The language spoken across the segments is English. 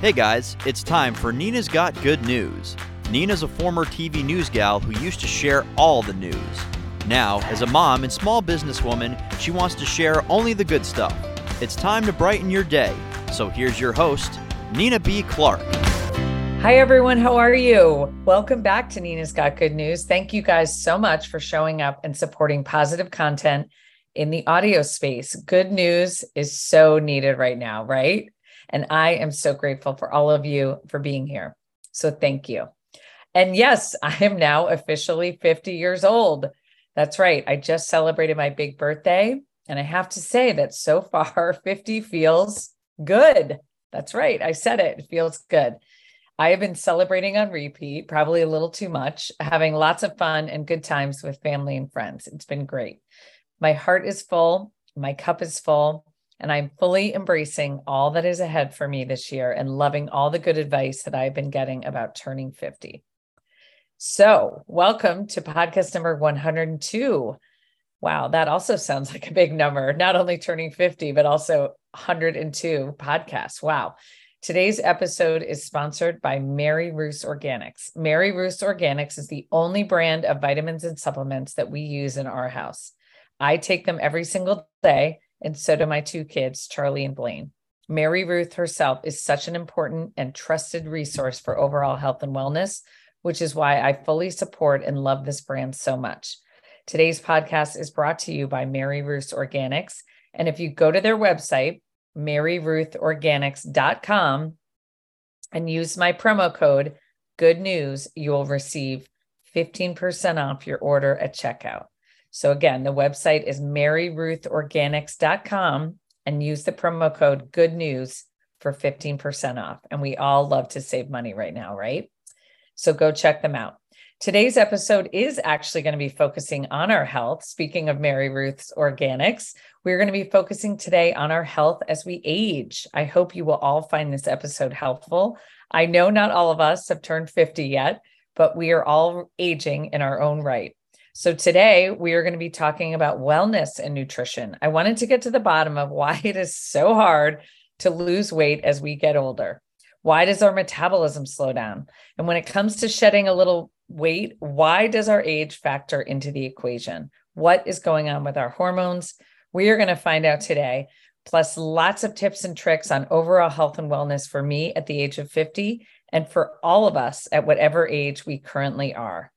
Hey guys, it's time for Nina's Got Good News. Nina's a former TV news gal who used to share all the news. Now, as a mom and small businesswoman, she wants to share only the good stuff. It's time to brighten your day. So here's your host, Nina B. Clark. Hi, everyone. How are you? Welcome back to Nina's Got Good News. Thank you guys so much for showing up and supporting positive content in the audio space. Good news is so needed right now, right? And I am so grateful for all of you for being here. So thank you. And yes, I am now officially 50 years old. That's right. I just celebrated my big birthday. And I have to say that so far, 50 feels good. That's right. I said it. It feels good. I have been celebrating on repeat, probably a little too much, having lots of fun and good times with family and friends. It's been great. My heart is full, my cup is full, and I'm fully embracing all that is ahead for me this year and loving all the good advice that I've been getting about turning 50. So, welcome to podcast number 102. Wow, that also sounds like a big number, not only turning 50, but also 102 podcasts. Wow. Today's episode is sponsored by Mary Ruth's Organics. Mary Ruth's Organics is the only brand of vitamins and supplements that we use in our house. I take them every single day, and so do my two kids, Charlie and Blaine. Mary Ruth herself is such an important and trusted resource for overall health and wellness, which is why I fully support and love this brand so much. Today's podcast is brought to you by Mary Ruth's Organics. And if you go to their website, maryruthorganics.com and use my promo code good news you'll receive 15% off your order at checkout so again the website is maryruthorganics.com and use the promo code good news for 15% off and we all love to save money right now right so go check them out Today's episode is actually going to be focusing on our health. Speaking of Mary Ruth's Organics, we're going to be focusing today on our health as we age. I hope you will all find this episode helpful. I know not all of us have turned 50 yet, but we are all aging in our own right. So today we are going to be talking about wellness and nutrition. I wanted to get to the bottom of why it is so hard to lose weight as we get older. Why does our metabolism slow down? And when it comes to shedding a little weight, why does our age factor into the equation? What is going on with our hormones? We are going to find out today, plus lots of tips and tricks on overall health and wellness for me at the age of 50 and for all of us at whatever age we currently are.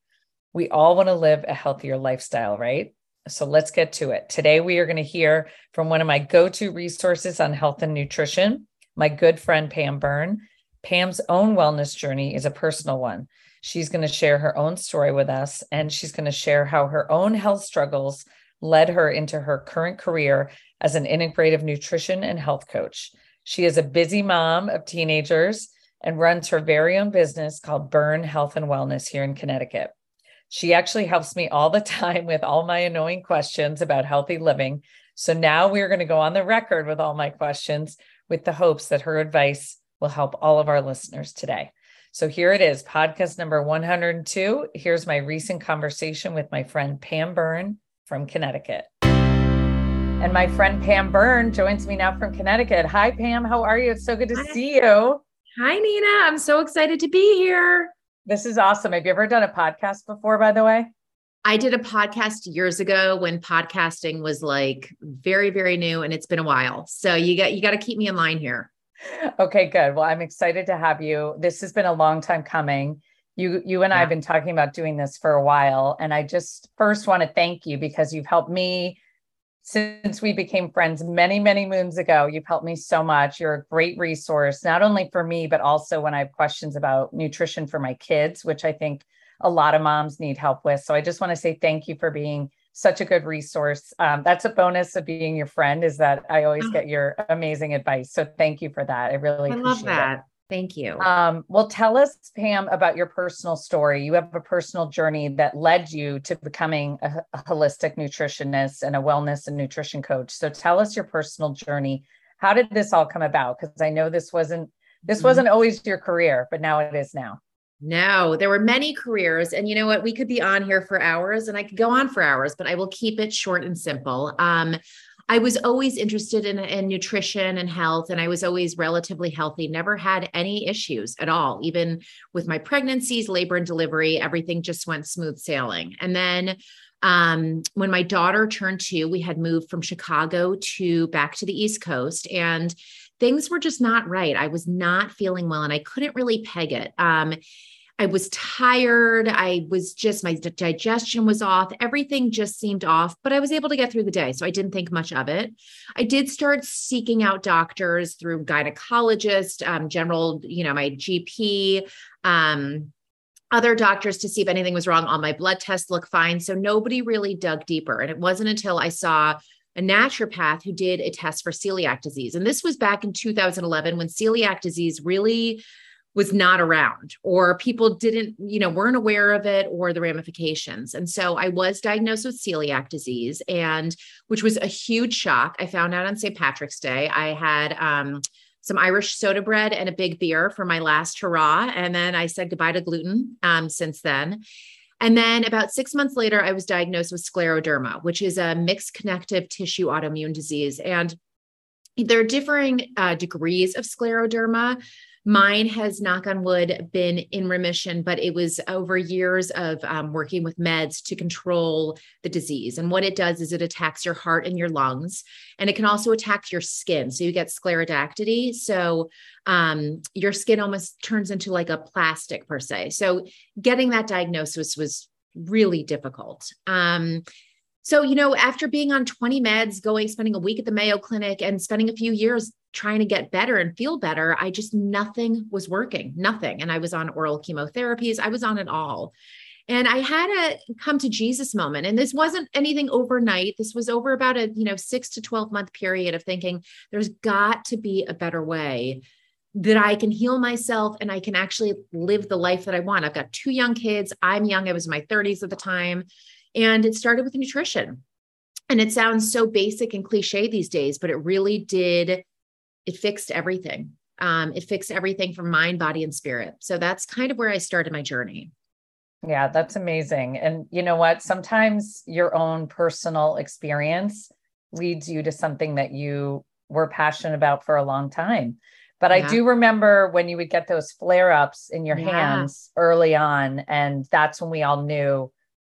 We all want to live a healthier lifestyle, right? So let's get to it. Today, we are going to hear from one of my go to resources on health and nutrition, my good friend Pam Byrne. Pam's own wellness journey is a personal one. She's going to share her own story with us, and she's going to share how her own health struggles led her into her current career as an integrative nutrition and health coach. She is a busy mom of teenagers and runs her very own business called Byrne Health and Wellness here in Connecticut. She actually helps me all the time with all my annoying questions about healthy living. So now we're going to go on the record with all my questions with the hopes that her advice will help all of our listeners today. So here it is, podcast number 102. Here's my recent conversation with my friend Pam Byrne from Connecticut. And my friend Pam Byrne joins me now from Connecticut. Hi, Pam. How are you? It's so good to Hi. see you. Hi, Nina. I'm so excited to be here. This is awesome. Have you ever done a podcast before, by the way? I did a podcast years ago when podcasting was like very, very new and it's been a while. So you got you got to keep me in line here. Okay, good. Well, I'm excited to have you. This has been a long time coming. You you and I have been talking about doing this for a while and I just first want to thank you because you've helped me since we became friends many many moons ago. You've helped me so much. You're a great resource not only for me but also when I have questions about nutrition for my kids, which I think a lot of moms need help with. So I just want to say thank you for being such a good resource. Um, that's a bonus of being your friend is that I always Oh. get your amazing advice. So thank you for that. I really I appreciate love it. Thank you. Um, well, tell us, Pam, about your personal story. You have a personal journey that led you to becoming a, a holistic nutritionist and a wellness and nutrition coach. So tell us your personal journey. How did this all come about? Because I know this wasn't this Mhm. wasn't always your career, but now it is now. No, there were many careers. And you know what? We could be on here for hours and I could go on for hours, but I will keep it short and simple. Um, I was always interested in, in nutrition and health, and I was always relatively healthy, never had any issues at all. Even with my pregnancies, labor and delivery, everything just went smooth sailing. And then um, when my daughter turned two, we had moved from Chicago to back to the East Coast, and things were just not right. I was not feeling well, and I couldn't really peg it. Um, I was tired. I was just, my digestion was off. Everything just seemed off, but I was able to get through the day. So I didn't think much of it. I did start seeking out doctors through gynecologist, um, general, you know, my GP, um, other doctors to see if anything was wrong. All my blood tests look fine. So nobody really dug deeper. And it wasn't until I saw a naturopath who did a test for celiac disease. And this was back in 2011 when celiac disease really was not around or people didn't you know weren't aware of it or the ramifications. And so i was diagnosed with celiac disease and which was a huge shock. I found out on st patrick's day. I had um, some irish soda bread and a big beer for my last hurrah and then i said goodbye to gluten um, since then. And then about six months later i was diagnosed with scleroderma which is a mixed connective tissue autoimmune disease. And there are differing uh, degrees of scleroderma Mine has, knock on wood, been in remission, but it was over years of um, working with meds to control the disease. And what it does is it attacks your heart and your lungs, and it can also attack your skin. So you get sclerodactyly. So um, your skin almost turns into like a plastic per se. So getting that diagnosis was really difficult. Um, so, you know, after being on 20 meds, going, spending a week at the Mayo Clinic and spending a few years trying to get better and feel better, I just, nothing was working, nothing. And I was on oral chemotherapies, I was on it all. And I had a come to Jesus moment. And this wasn't anything overnight. This was over about a, you know, six to 12 month period of thinking there's got to be a better way that I can heal myself and I can actually live the life that I want. I've got two young kids. I'm young. I was in my 30s at the time. And it started with nutrition. And it sounds so basic and cliche these days, but it really did, it fixed everything. Um, it fixed everything from mind, body, and spirit. So that's kind of where I started my journey. Yeah, that's amazing. And you know what? Sometimes your own personal experience leads you to something that you were passionate about for a long time. But yeah. I do remember when you would get those flare ups in your yeah. hands early on. And that's when we all knew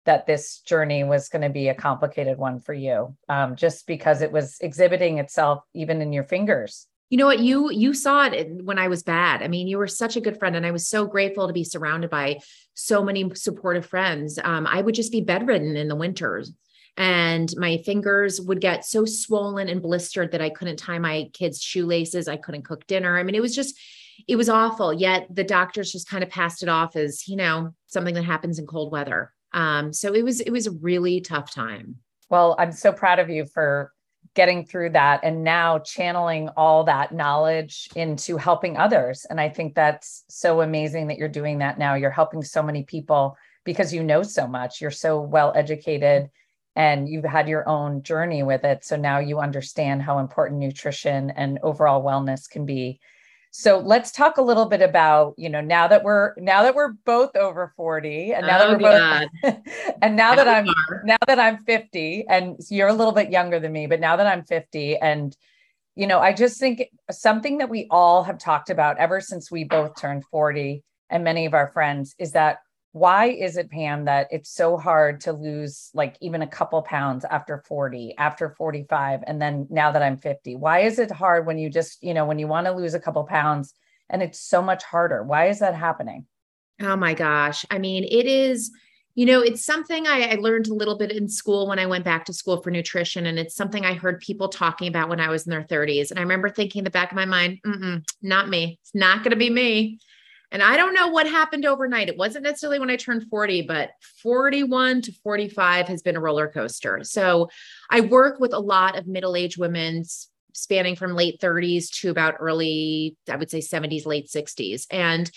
that this journey was going to be a complicated one for you um, just because it was exhibiting itself even in your fingers. You know what? You you saw it when i was bad. I mean you were such a good friend and i was so grateful to be surrounded by so many supportive friends. Um, i would just be bedridden in the winters and my fingers would get so swollen and blistered that i couldn't tie my kids shoelaces i couldn't cook dinner. I mean it was just it was awful. Yet the doctors just kind of passed it off as you know something that happens in cold weather um, so it was it was a really tough time. Well, I'm so proud of you for getting through that and now channeling all that knowledge into helping others. And I think that's so amazing that you're doing that now. You're helping so many people because you know so much. You're so well educated and you've had your own journey with it. So now you understand how important nutrition and overall wellness can be so let's talk a little bit about, you know, now that we're now that we're both over 40 and now oh, that we're both and now that I'm now that I'm 50 and you're a little bit younger than me, but now that I'm 50 and you know, I just think something that we all have talked about ever since we both turned 40 and many of our friends is that why is it pam that it's so hard to lose like even a couple pounds after 40 after 45 and then now that i'm 50 why is it hard when you just you know when you want to lose a couple pounds and it's so much harder? Why is that happening? Oh my gosh. I mean it is you know it's something I, I learned a little bit in school when i went back to school for nutrition and it's something i heard people talking about when i was in their 30s and i remember thinking in the back of my mind not me. It's not going to be me and I don't know what happened overnight. It wasn't necessarily when I turned 40, but 41 to 45 has been a roller coaster. So I work with a lot of middle aged women spanning from late 30s to about early, I would say 70s, late 60s. And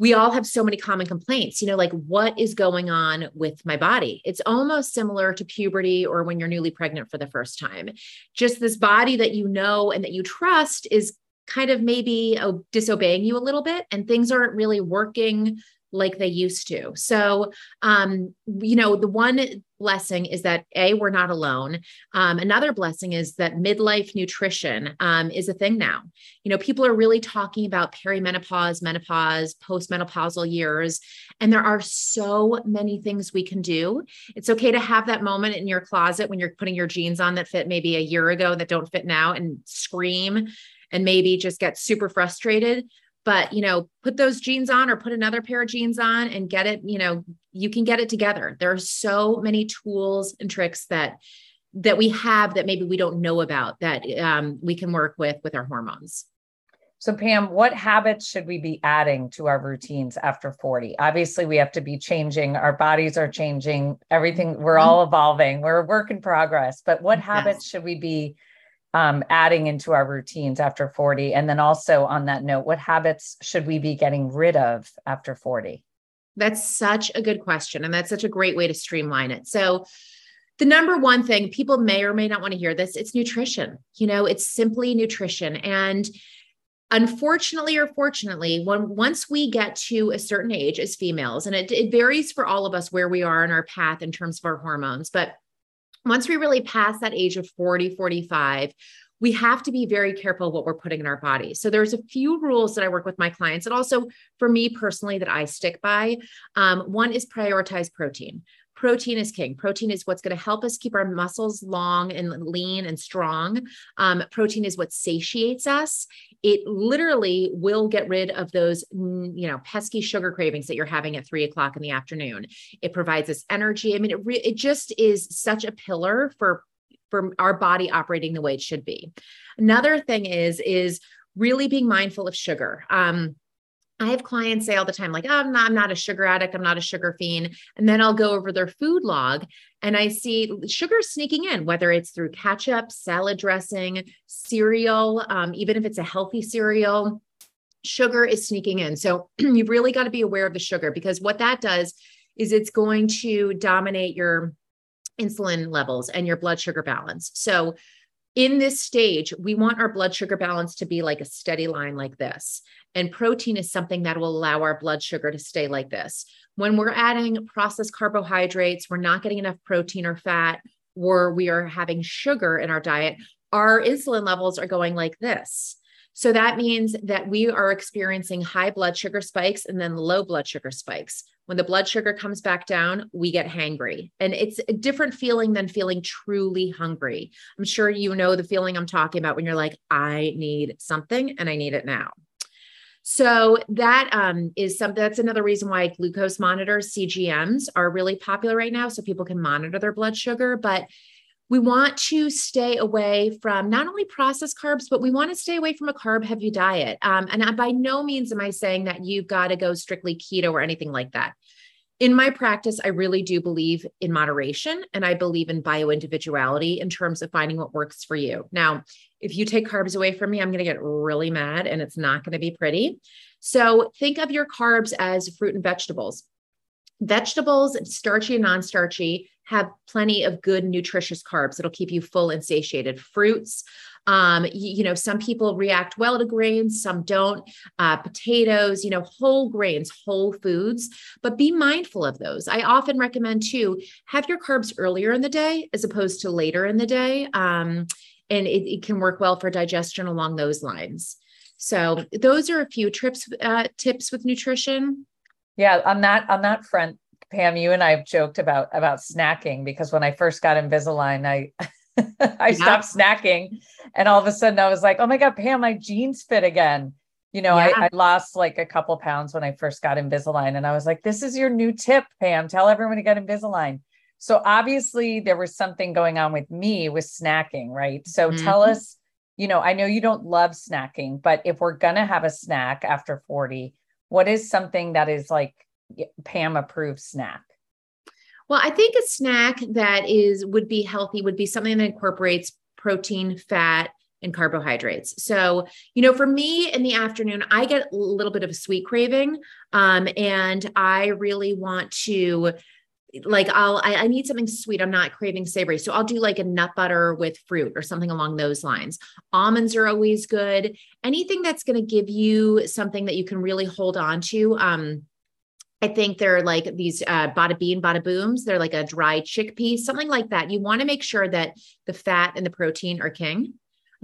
we all have so many common complaints, you know, like what is going on with my body? It's almost similar to puberty or when you're newly pregnant for the first time. Just this body that you know and that you trust is kind of maybe oh, disobeying you a little bit and things aren't really working like they used to. So, um, you know, the one blessing is that a we're not alone. Um, another blessing is that midlife nutrition um, is a thing now. You know, people are really talking about perimenopause, menopause, postmenopausal years, and there are so many things we can do. It's okay to have that moment in your closet when you're putting your jeans on that fit maybe a year ago that don't fit now, and scream and maybe just get super frustrated. But you know put those jeans on or put another pair of jeans on and get it you know you can get it together. There are so many tools and tricks that that we have that maybe we don't know about that um, we can work with with our hormones. So pam what habits should we be adding to our routines after 40 obviously we have to be changing. Our bodies are changing. Everything we're mm-hmm. all evolving. We're a work in progress. But what yes. habits should we be um, adding into our routines after 40? And then also on that note, what habits should we be getting rid of after 40? That's such a good question. And that's such a great way to streamline it. So, the number one thing people may or may not want to hear this it's nutrition. You know, it's simply nutrition. And unfortunately or fortunately when once we get to a certain age as females and it, it varies for all of us where we are in our path in terms of our hormones but once we really pass that age of 40, 45, we have to be very careful what we're putting in our body. So there's a few rules that I work with my clients, and also for me personally that I stick by. Um, one is prioritize protein protein is king. Protein is what's going to help us keep our muscles long and lean and strong. Um, protein is what satiates us. It literally will get rid of those, you know, pesky sugar cravings that you're having at three o'clock in the afternoon. It provides us energy. I mean, it re- it just is such a pillar for for our body operating the way it should be. Another thing is is really being mindful of sugar. Um, I have clients say all the time, like, oh, I'm not, I'm not a sugar addict, I'm not a sugar fiend. And then I'll go over their food log and I see sugar sneaking in, whether it's through ketchup, salad dressing, cereal, um, even if it's a healthy cereal, sugar is sneaking in. So you've really got to be aware of the sugar because what that does is it's going to dominate your insulin levels and your blood sugar balance. So in this stage, we want our blood sugar balance to be like a steady line like this. And protein is something that will allow our blood sugar to stay like this. When we're adding processed carbohydrates, we're not getting enough protein or fat, or we are having sugar in our diet, our insulin levels are going like this. So that means that we are experiencing high blood sugar spikes and then low blood sugar spikes. When the blood sugar comes back down, we get hangry. And it's a different feeling than feeling truly hungry. I'm sure you know the feeling I'm talking about when you're like, I need something and I need it now. So that um, is something that's another reason why glucose monitors, CGMs, are really popular right now. So people can monitor their blood sugar. But we want to stay away from not only processed carbs, but we want to stay away from a carb heavy diet. Um, and by no means am I saying that you've got to go strictly keto or anything like that in my practice, I really do believe in moderation and I believe in bio individuality in terms of finding what works for you. Now, if you take carbs away from me, I'm going to get really mad and it's not going to be pretty. So think of your carbs as fruit and vegetables. Vegetables, starchy and non starchy, have plenty of good nutritious carbs that'll keep you full and satiated. Fruits, um, you, you, know, some people react well to grains, some don't. Uh, potatoes, you know, whole grains, whole foods, but be mindful of those. I often recommend too have your carbs earlier in the day as opposed to later in the day. Um, and it, it can work well for digestion along those lines. So those are a few trips uh, tips with nutrition. Yeah, on that on that front, Pam, you and I have joked about about snacking because when I first got Invisalign, I I yeah. stopped snacking, and all of a sudden I was like, "Oh my god, Pam, my jeans fit again." You know, yeah. I, I, lost like a couple pounds when I first got Invisalign, and I was like, "This is your new tip, Pam. Tell everyone to get Invisalign." So obviously there was something going on with me with snacking, right? So mm-hmm. tell us, you know, I know you don't love snacking, but if we're gonna have a snack after forty, what is something that is like Pam approved snack? Well, I think a snack that is would be healthy would be something that incorporates protein, fat, and carbohydrates. So, you know, for me in the afternoon, I get a little bit of a sweet craving. Um, and I really want to like I'll I, I, need something sweet. I'm not craving savory. So I'll do like a nut butter with fruit or something along those lines. Almonds are always good. Anything that's going to give you something that you can really hold on to. Um, I think they're like these uh, bada bean, bada booms. They're like a dry chickpea, something like that. You want to make sure that the fat and the protein are king.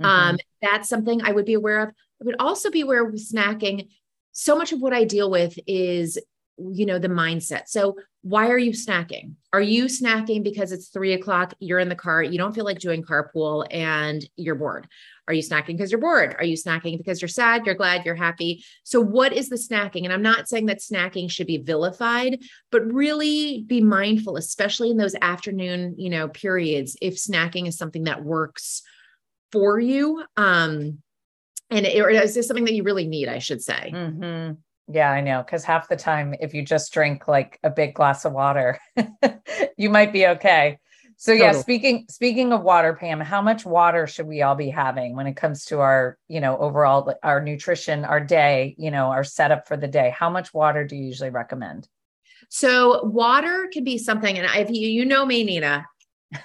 Mm-hmm. Um, that's something I would be aware of. I would also be aware of snacking. So much of what I deal with is, you know, the mindset. So why are you snacking? Are you snacking because it's three o'clock, you're in the car, you don't feel like doing carpool and you're bored? Are you snacking because you're bored? Are you snacking because you're sad, you're glad, you're happy? So, what is the snacking? And I'm not saying that snacking should be vilified, but really be mindful, especially in those afternoon, you know, periods, if snacking is something that works for you. Um, and it, or is this something that you really need? I should say. Mm-hmm. Yeah, I know. Because half the time, if you just drink like a big glass of water, you might be okay. So yeah, speaking speaking of water, Pam, how much water should we all be having when it comes to our, you know, overall our nutrition, our day, you know, our setup for the day? How much water do you usually recommend? So water can be something, and if you you know me, Nina,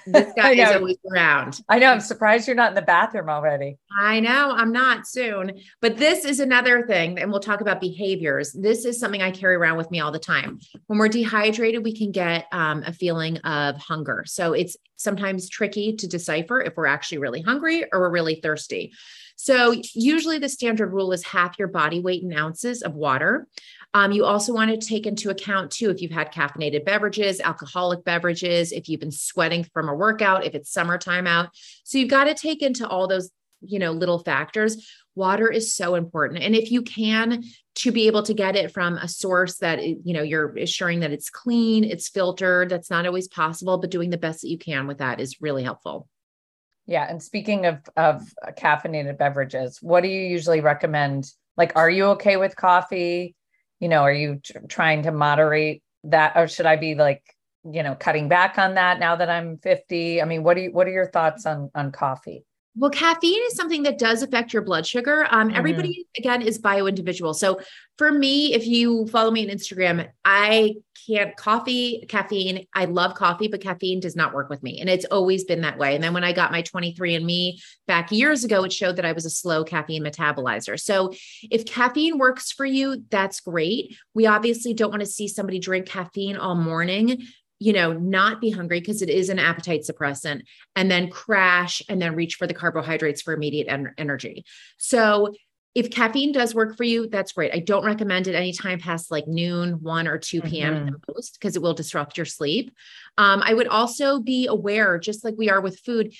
this guy is always around. I know. I'm surprised you're not in the bathroom already. I know. I'm not soon. But this is another thing, and we'll talk about behaviors. This is something I carry around with me all the time. When we're dehydrated, we can get um, a feeling of hunger. So it's sometimes tricky to decipher if we're actually really hungry or we're really thirsty. So usually the standard rule is half your body weight in ounces of water. Um, you also want to take into account too if you've had caffeinated beverages, alcoholic beverages, if you've been sweating from a workout, if it's summertime out. So you've got to take into all those, you know, little factors. Water is so important. And if you can to be able to get it from a source that you know you're assuring that it's clean, it's filtered, that's not always possible, but doing the best that you can with that is really helpful. Yeah, and speaking of of caffeinated beverages, what do you usually recommend? Like are you okay with coffee? You know are you tr- trying to moderate that or should i be like you know cutting back on that now that i'm 50 i mean what do you what are your thoughts on on coffee well, caffeine is something that does affect your blood sugar. Um, mm-hmm. Everybody, again, is bio individual. So for me, if you follow me on Instagram, I can't coffee, caffeine. I love coffee, but caffeine does not work with me. And it's always been that way. And then when I got my 23andMe back years ago, it showed that I was a slow caffeine metabolizer. So if caffeine works for you, that's great. We obviously don't want to see somebody drink caffeine all morning you know, not be hungry because it is an appetite suppressant and then crash and then reach for the carbohydrates for immediate en- energy. So if caffeine does work for you, that's great. I don't recommend it anytime past like noon, 1 or 2 p.m. Mm-hmm. the most because it will disrupt your sleep. Um, I would also be aware, just like we are with food,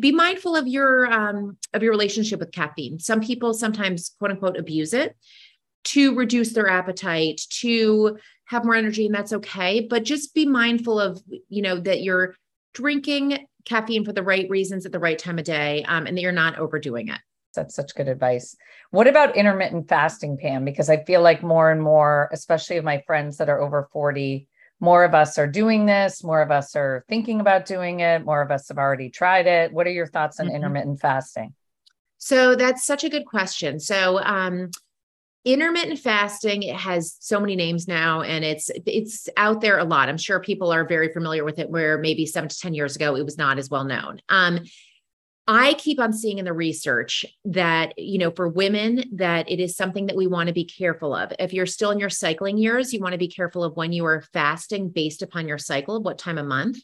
be mindful of your um, of your relationship with caffeine. Some people sometimes quote unquote abuse it to reduce their appetite, to have more energy and that's okay but just be mindful of you know that you're drinking caffeine for the right reasons at the right time of day um, and that you're not overdoing it that's such good advice. What about intermittent fasting pam? Because i feel like more and more especially of my friends that are over 40 more of us are doing this more of us are thinking about doing it more of us have already tried it. What are your thoughts on mm-hmm. intermittent fasting? So that's such a good question. So um, intermittent fasting it has so many names now and it's it's out there a lot. I'm sure people are very familiar with it where maybe seven to ten years ago it was not as well known. Um, i keep on seeing in the research that you know for women that it is something that we want to be careful of if you're still in your cycling years you want to be careful of when you are fasting based upon your cycle what time of month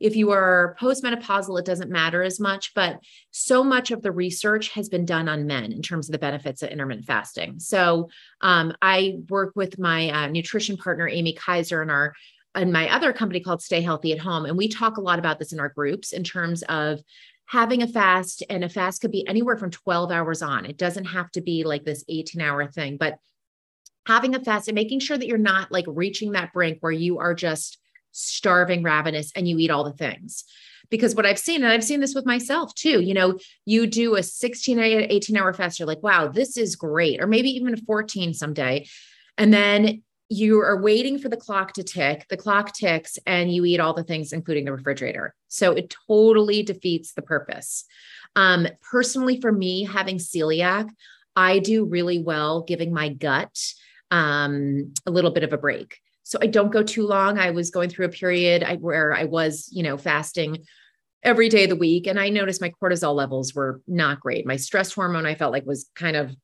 if you are postmenopausal, it doesn't matter as much, but so much of the research has been done on men in terms of the benefits of intermittent fasting. So um, I work with my uh, nutrition partner, Amy Kaiser, and our and my other company called Stay Healthy at Home. And we talk a lot about this in our groups in terms of having a fast, and a fast could be anywhere from 12 hours on. It doesn't have to be like this 18 hour thing, but having a fast and making sure that you're not like reaching that brink where you are just starving, ravenous, and you eat all the things. Because what I've seen, and I've seen this with myself too, you know, you do a 16, 18 hour fast, you're like, wow, this is great. Or maybe even a 14 someday. And then you are waiting for the clock to tick, the clock ticks, and you eat all the things, including the refrigerator. So it totally defeats the purpose. Um, personally, for me, having celiac, I do really well giving my gut um, a little bit of a break so I don't go too long. I was going through a period where I was, you know, fasting every day of the week. And I noticed my cortisol levels were not great. My stress hormone, I felt like was kind of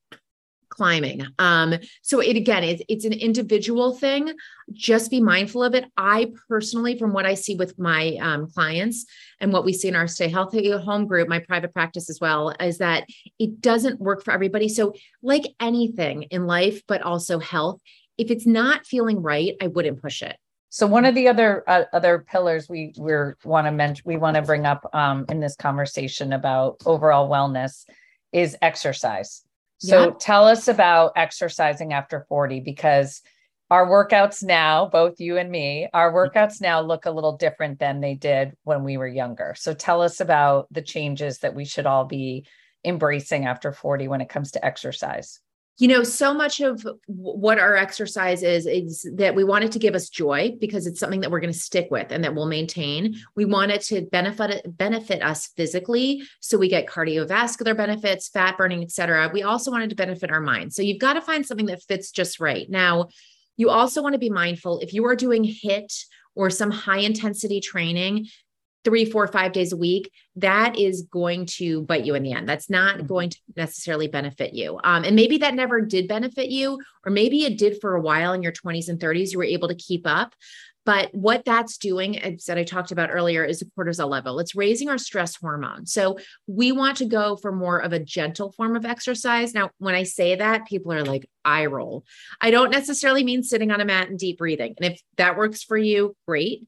climbing. Um, so it again, it's it's an individual thing. Just be mindful of it. I personally, from what I see with my um, clients and what we see in our Stay Healthy Home group, my private practice as well, is that it doesn't work for everybody. So, like anything in life, but also health, if it's not feeling right, I wouldn't push it. So one of the other uh, other pillars we we want to mention we want to bring up um, in this conversation about overall wellness is exercise. So yeah. tell us about exercising after 40 because our workouts now, both you and me, our mm-hmm. workouts now look a little different than they did when we were younger. So tell us about the changes that we should all be embracing after 40 when it comes to exercise you know so much of what our exercise is is that we want it to give us joy because it's something that we're going to stick with and that we'll maintain. We want it to benefit benefit us physically so we get cardiovascular benefits fat burning etc we also wanted to benefit our mind. So you've got to find something that fits just right. Now you also want to be mindful if you are doing HIIT or some high intensity training three, four, five days a week, that is going to bite you in the end. That's not mm-hmm. going to necessarily benefit you. Um, and maybe that never did benefit you, or maybe it did for a while in your 20s and 30s. You were able to keep up. But what that's doing, as that I talked about earlier, is the cortisol level. It's raising our stress hormone. So we want to go for more of a gentle form of exercise. Now, when I say that, people are like, eye roll. I don't necessarily mean sitting on a mat and deep breathing. And if that works for you, great.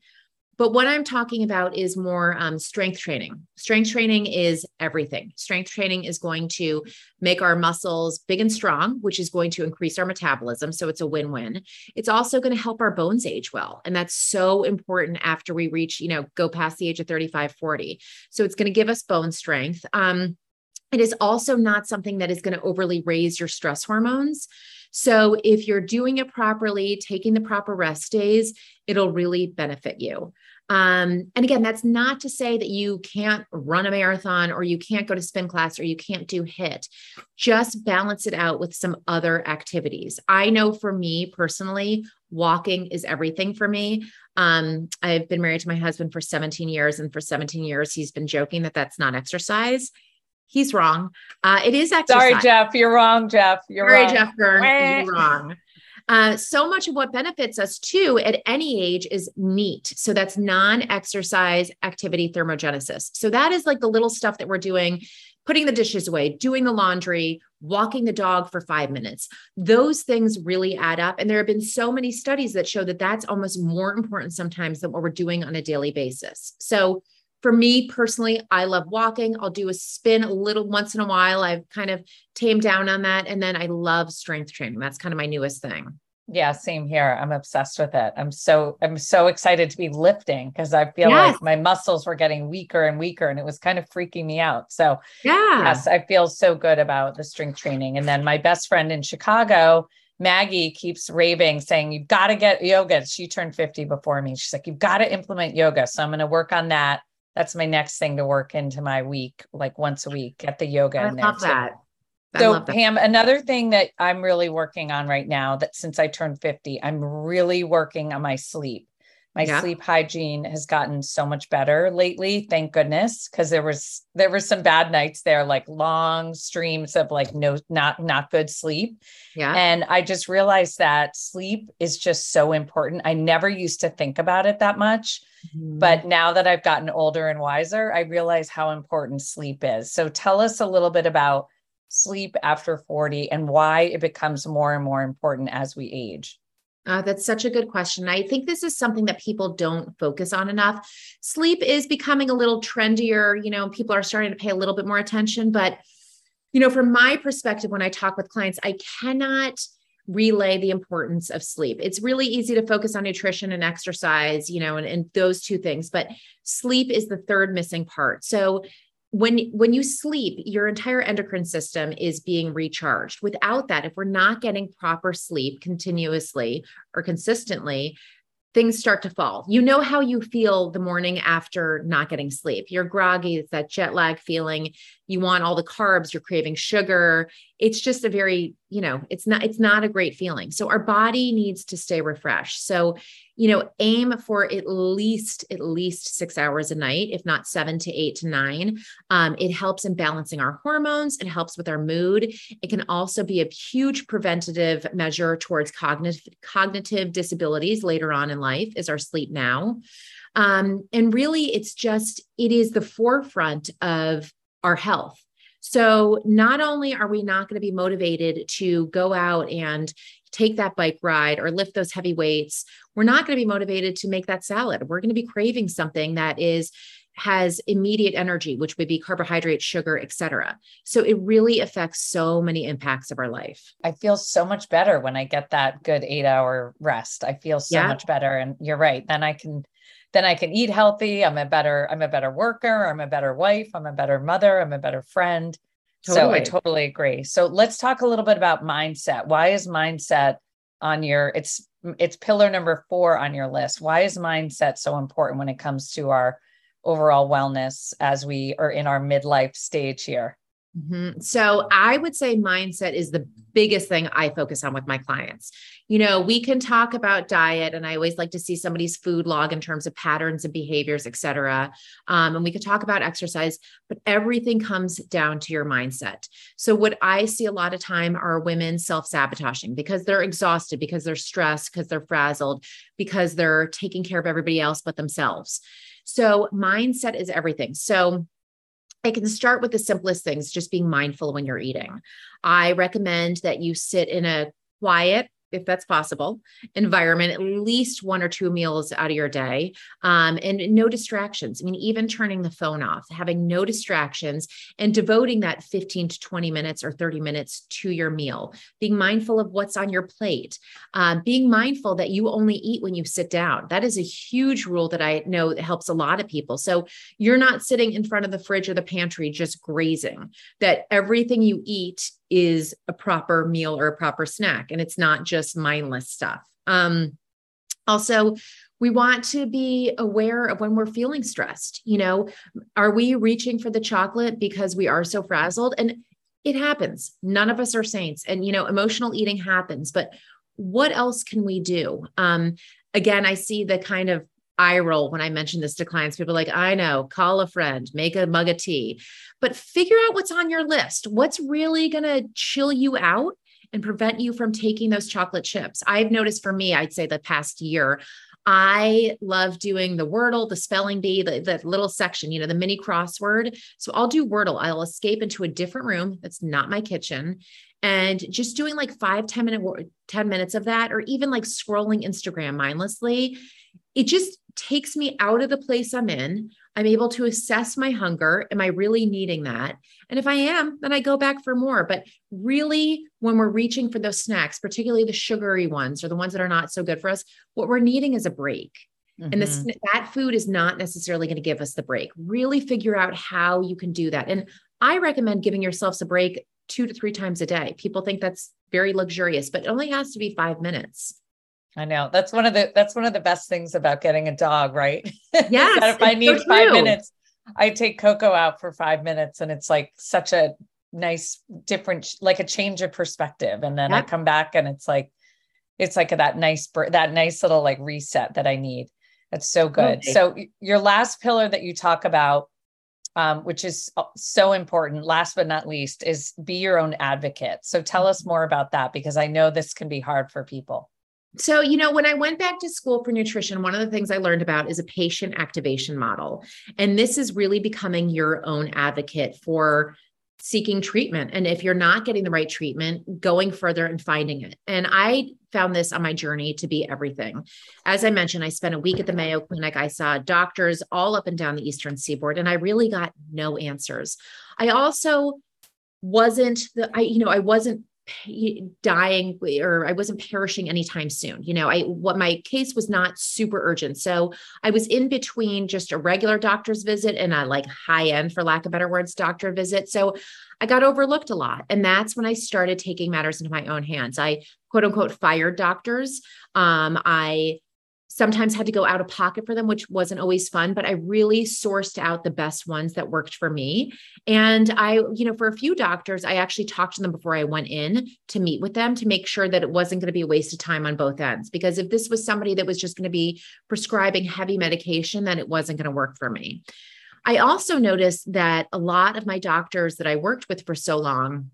But what I'm talking about is more um, strength training. Strength training is everything. Strength training is going to make our muscles big and strong, which is going to increase our metabolism. So it's a win win. It's also going to help our bones age well. And that's so important after we reach, you know, go past the age of 35, 40. So it's going to give us bone strength. Um, it is also not something that is going to overly raise your stress hormones. So if you're doing it properly, taking the proper rest days, it'll really benefit you. Um, and again, that's not to say that you can't run a marathon or you can't go to spin class or you can't do HIIT. Just balance it out with some other activities. I know for me personally, walking is everything for me. Um, I've been married to my husband for 17 years, and for 17 years, he's been joking that that's not exercise. He's wrong. Uh, it is exercise. Sorry, Jeff. You're wrong, Jeff. You're Sorry, wrong. Jeff Byrne. You're wrong. Uh, so much of what benefits us too at any age is NEAT. So that's non exercise activity thermogenesis. So that is like the little stuff that we're doing putting the dishes away, doing the laundry, walking the dog for five minutes. Those things really add up. And there have been so many studies that show that that's almost more important sometimes than what we're doing on a daily basis. So for me personally, I love walking. I'll do a spin a little once in a while. I've kind of tamed down on that. And then I love strength training. That's kind of my newest thing. Yeah, same here. I'm obsessed with it. I'm so I'm so excited to be lifting because I feel yes. like my muscles were getting weaker and weaker and it was kind of freaking me out. So yeah. yes, I feel so good about the strength training. And then my best friend in Chicago, Maggie keeps raving, saying, You've got to get yoga. She turned 50 before me. She's like, You've got to implement yoga. So I'm going to work on that that's my next thing to work into my week, like once a week, get the yoga I in there. Love too. that. I so love that. Pam, another thing that I'm really working on right now that since I turned 50, I'm really working on my sleep. My yeah. sleep hygiene has gotten so much better lately, thank goodness, because there was there were some bad nights there, like long streams of like no not not good sleep. Yeah. And I just realized that sleep is just so important. I never used to think about it that much. Mm-hmm. But now that I've gotten older and wiser, I realize how important sleep is. So tell us a little bit about sleep after 40 and why it becomes more and more important as we age. Uh, that's such a good question. I think this is something that people don't focus on enough. Sleep is becoming a little trendier. You know, people are starting to pay a little bit more attention. But, you know, from my perspective, when I talk with clients, I cannot relay the importance of sleep. It's really easy to focus on nutrition and exercise, you know, and, and those two things, but sleep is the third missing part. So when when you sleep your entire endocrine system is being recharged without that if we're not getting proper sleep continuously or consistently things start to fall you know how you feel the morning after not getting sleep you're groggy it's that jet lag feeling you want all the carbs, you're craving sugar. It's just a very, you know, it's not it's not a great feeling. So our body needs to stay refreshed. So, you know, aim for at least at least 6 hours a night, if not 7 to 8 to 9. Um, it helps in balancing our hormones, it helps with our mood. It can also be a huge preventative measure towards cognitive cognitive disabilities later on in life is our sleep now. Um, and really, it's just, it is the forefront of our health. So not only are we not going to be motivated to go out and take that bike ride or lift those heavy weights, we're not going to be motivated to make that salad. We're going to be craving something that is has immediate energy which would be carbohydrate sugar etc so it really affects so many impacts of our life i feel so much better when i get that good 8 hour rest i feel so yeah. much better and you're right then i can then I can eat healthy. I'm a better, I'm a better worker. I'm a better wife. I'm a better mother. I'm a better friend. Totally. So I totally agree. So let's talk a little bit about mindset. Why is mindset on your it's it's pillar number 4 on your list. Why is mindset so important when it comes to our overall wellness as we are in our midlife stage here? Mm-hmm. So I would say mindset is the biggest thing I focus on with my clients. You know, we can talk about diet, and I always like to see somebody's food log in terms of patterns and behaviors, et cetera. Um, and we could talk about exercise, but everything comes down to your mindset. So what I see a lot of time are women self-sabotaging because they're exhausted, because they're stressed, because they're frazzled, because they're taking care of everybody else but themselves. So mindset is everything. So I can start with the simplest things, just being mindful when you're eating. I recommend that you sit in a quiet, if that's possible, environment, at least one or two meals out of your day, um, and no distractions. I mean, even turning the phone off, having no distractions, and devoting that 15 to 20 minutes or 30 minutes to your meal, being mindful of what's on your plate, uh, being mindful that you only eat when you sit down. That is a huge rule that I know that helps a lot of people. So you're not sitting in front of the fridge or the pantry just grazing, that everything you eat is a proper meal or a proper snack and it's not just mindless stuff. Um, also, we want to be aware of when we're feeling stressed. You know, are we reaching for the chocolate because we are so frazzled? And it happens. None of us are saints. And, you know, emotional eating happens, but what else can we do? Um, again, I see the kind of eye roll when I mention this to clients. People like, I know, call a friend, make a mug of tea, but figure out what's on your list. What's really going to chill you out and prevent you from taking those chocolate chips? I've noticed for me, I'd say the past year, I love doing the Wordle, the spelling bee, the, the little section, you know, the mini crossword. So I'll do Wordle. I'll escape into a different room that's not my kitchen and just doing like five, 10 minute, 10 minutes of that, or even like scrolling Instagram mindlessly. It just takes me out of the place I'm in. I'm able to assess my hunger. Am I really needing that? And if I am, then I go back for more. But really, when we're reaching for those snacks, particularly the sugary ones or the ones that are not so good for us, what we're needing is a break. Mm-hmm. And this, that food is not necessarily going to give us the break. Really figure out how you can do that. And I recommend giving yourselves a break two to three times a day. People think that's very luxurious, but it only has to be five minutes. I know that's one of the that's one of the best things about getting a dog, right? Yes. if I need so five minutes, I take Coco out for five minutes, and it's like such a nice, different, like a change of perspective. And then yep. I come back, and it's like it's like that nice that nice little like reset that I need. That's so good. Okay. So your last pillar that you talk about, um, which is so important, last but not least, is be your own advocate. So tell us mm-hmm. more about that because I know this can be hard for people. So, you know, when I went back to school for nutrition, one of the things I learned about is a patient activation model. And this is really becoming your own advocate for seeking treatment. And if you're not getting the right treatment, going further and finding it. And I found this on my journey to be everything. As I mentioned, I spent a week at the Mayo Clinic. I saw doctors all up and down the Eastern Seaboard, and I really got no answers. I also wasn't the I you know I wasn't dying or I wasn't perishing anytime soon. You know, I what my case was not super urgent. So I was in between just a regular doctor's visit and a like high end, for lack of better words, doctor visit. So I got overlooked a lot. And that's when I started taking matters into my own hands. I quote unquote fired doctors. Um, I sometimes had to go out of pocket for them, which wasn't always fun, but I really sourced out the best ones that worked for me. And I, you know, for a few doctors, I actually talked to them before I went in to meet with them to make sure that it wasn't going to be a waste of time on both ends. Because if this was somebody that was just going to be prescribing heavy medication, then it wasn't going to work for me. I also noticed that a lot of my doctors that I worked with for so long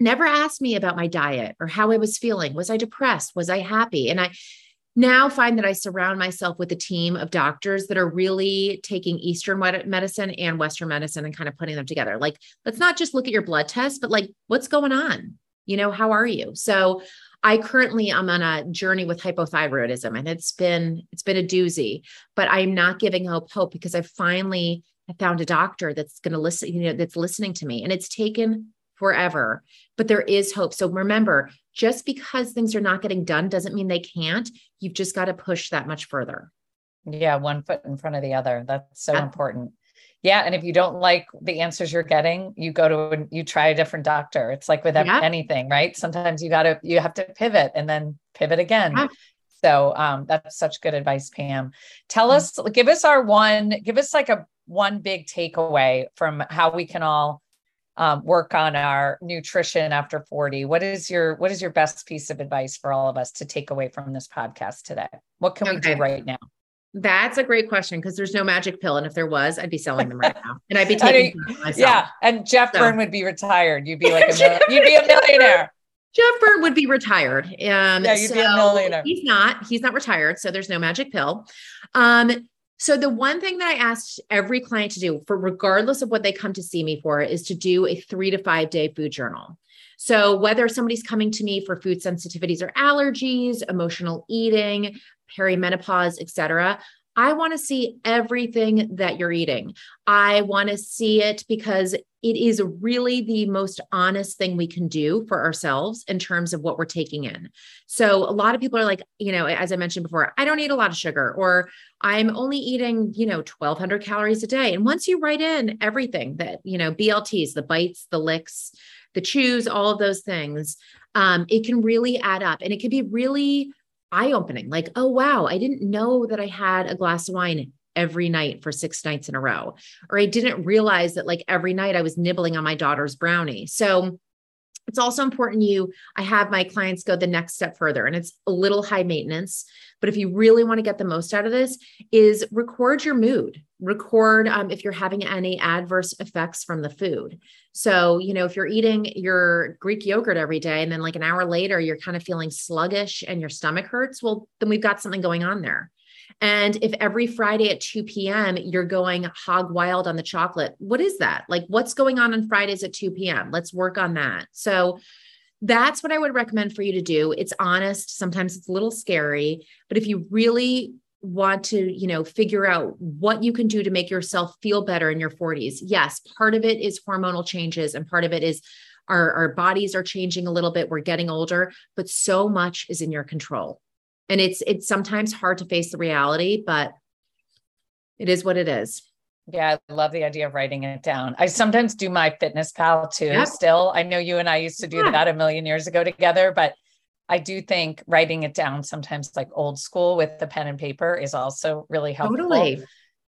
never asked me about my diet or how I was feeling. Was I depressed? Was I happy? And I, now find that I surround myself with a team of doctors that are really taking Eastern medicine and Western medicine and kind of putting them together. Like, let's not just look at your blood test, but like, what's going on? You know, how are you? So, I currently am on a journey with hypothyroidism, and it's been it's been a doozy. But I'm not giving up hope because I finally found a doctor that's going to listen, you know, that's listening to me, and it's taken forever. But there is hope. So remember, just because things are not getting done doesn't mean they can't. You've just got to push that much further. Yeah, one foot in front of the other. That's so yeah. important. Yeah, and if you don't like the answers you're getting, you go to you try a different doctor. It's like with yeah. anything, right? Sometimes you got to you have to pivot and then pivot again. Yeah. So um, that's such good advice, Pam. Tell us, give us our one, give us like a one big takeaway from how we can all um, work on our nutrition after 40 what is your what is your best piece of advice for all of us to take away from this podcast today what can okay. we do right now that's a great question because there's no magic pill. And if there was, I'd be selling them right now. And I'd be taking myself. Yeah. And Jeff so. Byrne would be retired. You'd be like a mil- you'd be a millionaire. Jeff Byrne would be retired. Um, yeah, you'd so be a millionaire. He's not. He's not retired. So there's no magic pill. Um, so the one thing that I ask every client to do for regardless of what they come to see me for is to do a 3 to 5 day food journal. So whether somebody's coming to me for food sensitivities or allergies, emotional eating, perimenopause, etc., I want to see everything that you're eating. I want to see it because it is really the most honest thing we can do for ourselves in terms of what we're taking in. So, a lot of people are like, you know, as I mentioned before, I don't eat a lot of sugar, or I'm only eating, you know, 1200 calories a day. And once you write in everything that, you know, BLTs, the bites, the licks, the chews, all of those things, um, it can really add up and it can be really eye opening like, oh, wow, I didn't know that I had a glass of wine every night for six nights in a row. Or I didn't realize that like every night I was nibbling on my daughter's brownie. So it's also important you i have my clients go the next step further and it's a little high maintenance but if you really want to get the most out of this is record your mood record um, if you're having any adverse effects from the food so you know if you're eating your greek yogurt every day and then like an hour later you're kind of feeling sluggish and your stomach hurts well then we've got something going on there and if every Friday at 2 p.m. you're going hog wild on the chocolate, what is that? Like, what's going on on Fridays at 2 p.m.? Let's work on that. So, that's what I would recommend for you to do. It's honest. Sometimes it's a little scary, but if you really want to, you know, figure out what you can do to make yourself feel better in your 40s. Yes, part of it is hormonal changes and part of it is our, our bodies are changing a little bit. We're getting older, but so much is in your control and it's it's sometimes hard to face the reality but it is what it is yeah i love the idea of writing it down i sometimes do MyFitnessPal too yep. still i know you and i used to do yeah. that a million years ago together but i do think writing it down sometimes like old school with the pen and paper is also really helpful totally.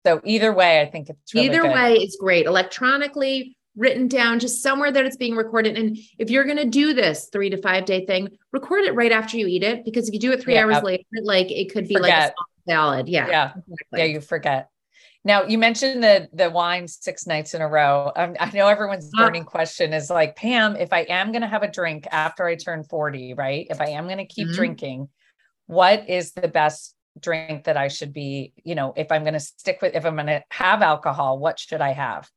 so either way i think it's really either good. way it's great electronically written down just somewhere that it's being recorded. And if you're going to do this three to five day thing, record it right after you eat it. Because if you do it three yeah. hours later, like it could be forget. like a salad. Yeah. Yeah. Exactly. Yeah. You forget. Now you mentioned the the wine six nights in a row. Um, I know everyone's uh-huh. burning question is like Pam, if I am going to have a drink after I turn forty, right? If I am going to keep mm-hmm. drinking, what is the best drink that I should be? You know, if I'm going to stick with, if I'm going to have alcohol, what should I have?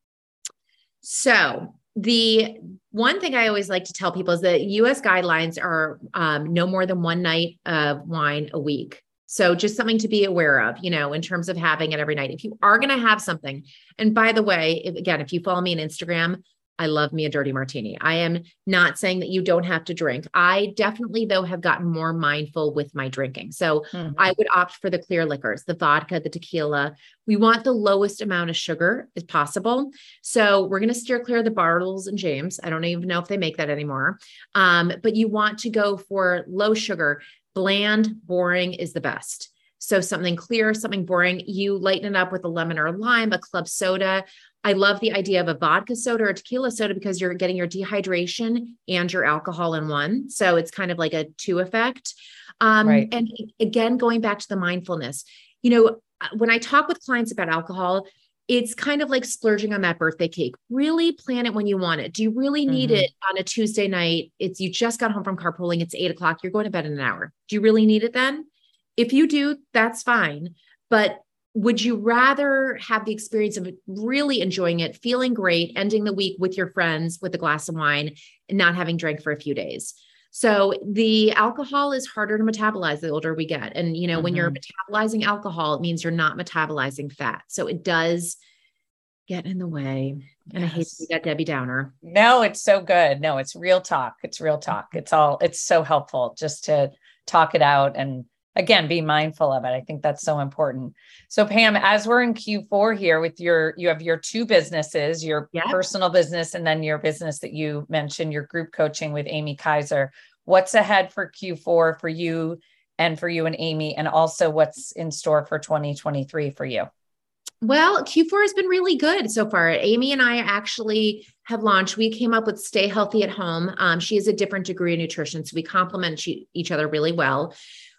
So, the one thing I always like to tell people is that US guidelines are um, no more than one night of wine a week. So, just something to be aware of, you know, in terms of having it every night. If you are going to have something, and by the way, if, again, if you follow me on Instagram, I love me a dirty martini. I am not saying that you don't have to drink. I definitely, though, have gotten more mindful with my drinking. So mm-hmm. I would opt for the clear liquors, the vodka, the tequila. We want the lowest amount of sugar as possible. So we're going to steer clear of the Bartles and Jaymes. I don't even know if they make that anymore. Um, but you want to go for low sugar. Bland, boring is the best. So something clear, something boring. You lighten it up with a lemon or a lime, a club soda. I love the idea of a vodka soda or tequila soda because you're getting your dehydration and your alcohol in one. So it's kind of like a two effect. Um, right. And again, going back to the mindfulness, you know, when I talk with clients about alcohol, it's kind of like splurging on that birthday cake. Really plan it when you want it. Do you really need mm-hmm. it on a Tuesday night? It's you just got home from carpooling. It's eight o'clock. You're going to bed in an hour. Do you really need it then? If you do, that's fine. But would you rather have the experience of really enjoying it, feeling great, ending the week with your friends with a glass of wine and not having drank for a few days? So the alcohol is harder to metabolize the older we get. And, you know, mm-hmm. when you're mm-hmm. metabolizing alcohol, it means you're not metabolizing fat. So it does get in the way. And yes. I hate to be that Debbie Downer. No, it's so good. No, it's real talk. It's real talk. It's all, it's so helpful just to talk it out and again be mindful of it i think that's so important so pam as we're in q4 here with your you have your two businesses your yep. personal business and then your business that you mentioned your group coaching with amy kaiser what's ahead for q4 for you and for you and amy and also what's in store for 2023 for you well, Q4 has been really good so far. Amy and I actually have launched. We came up with Stay Healthy at Home. Um, she has a different degree of nutrition, so we complement each other really well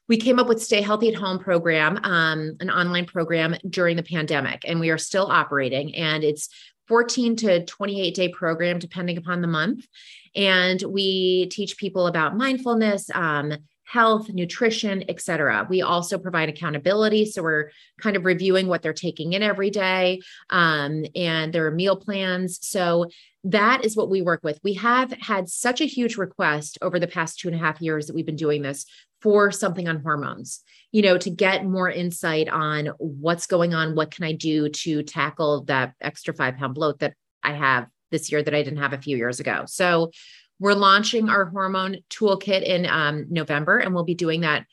we came up with Stay Healthy at Home program, um, an online program during the pandemic, and we are still operating. And it's 14 to 28 day program, depending upon the month. And we teach people about mindfulness, um, health, nutrition, etc. We also provide accountability. So we're kind of reviewing what they're taking in every day um, and their meal plans. So that is what we work with. We have had such a huge request over the past two and a half years that we've been doing this for something on hormones, you know, to get more insight on what's going on, what can I do to tackle that extra five pound bloat that I have this year that I didn't have a few years ago. So we're launching our hormone toolkit in um, November, and we'll be doing that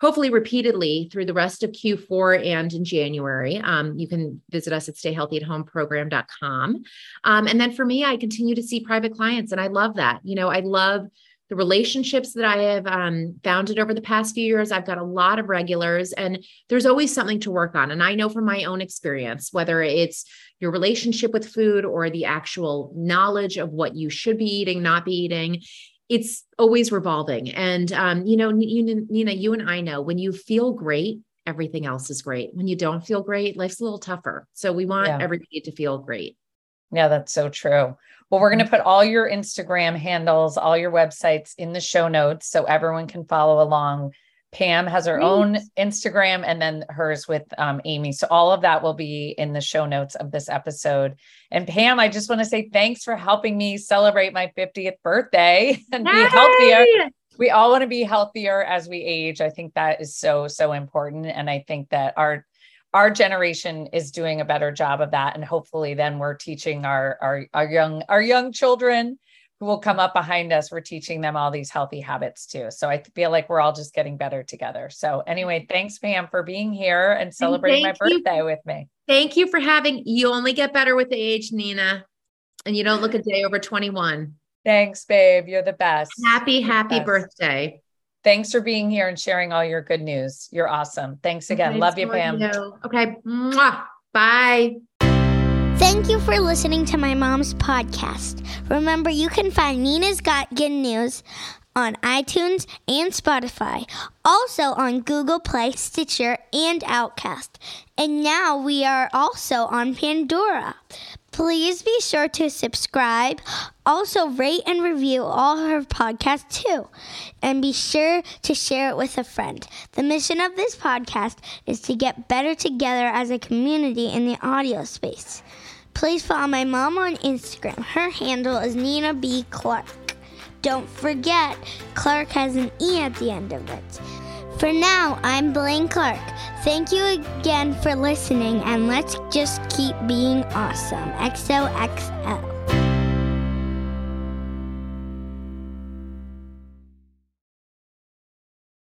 hopefully repeatedly through the rest of Q4 and in January. Um, you can visit us at stayhealthyathomeprogram.com. Um, and then for me, I continue to see private clients, and I love that. You know, I love the relationships that I have um, founded over the past few years, I've got a lot of regulars, and there's always something to work on. And I know from my own experience, whether it's your relationship with food or the actual knowledge of what you should be eating, not be eating, it's always revolving. And, um, you know, Nina, you and I know when you feel great, everything else is great. When you don't feel great, life's a little tougher. So we want yeah. everybody to feel great. Yeah, that's so true. Well, we're going to mm-hmm. put all your Instagram handles, all your websites in the show notes so everyone can follow along. Pam has her own Instagram and then hers with um, Amy. So all of that will be in the show notes of this episode. And Pam, I just want to say thanks for helping me celebrate my 50th birthday and be healthier. We all want to be healthier as we age. I think that is so, so important. And I think that our our generation is doing a better job of that and hopefully then we're teaching our our, our young our young children who will come up behind us we're teaching them all these healthy habits too. So i feel like we're all just getting better together. So anyway thanks pam for being here and celebrating and my birthday you. with me. Thank you for having you only get better with age nina and you don't look a day over 21 thanks babe. You're the best. Happy happy best. birthday Thanks for being here and sharing all your good news. You're awesome. Thanks again. Okay, Love you, Pam. You. Okay. Mwah. Bye. Thank you for listening to my mom's podcast. Remember, you can find Nina's Got Good News on iTunes and Spotify, also on Google Play, Stitcher, and Overcast. And now we are also on Pandora. Please be sure to subscribe. Also, rate and review all her podcasts too. And be sure to share it with a friend. The mission of this podcast is to get better together as a community in the audio space. Please follow my mom on Instagram. Her handle is Nina B. Clarke. Don't forget, Clarke has an E at the end of it. For now, I'm Blaine Clarke. Thank you again for listening, and let's just keep being awesome. XOXO.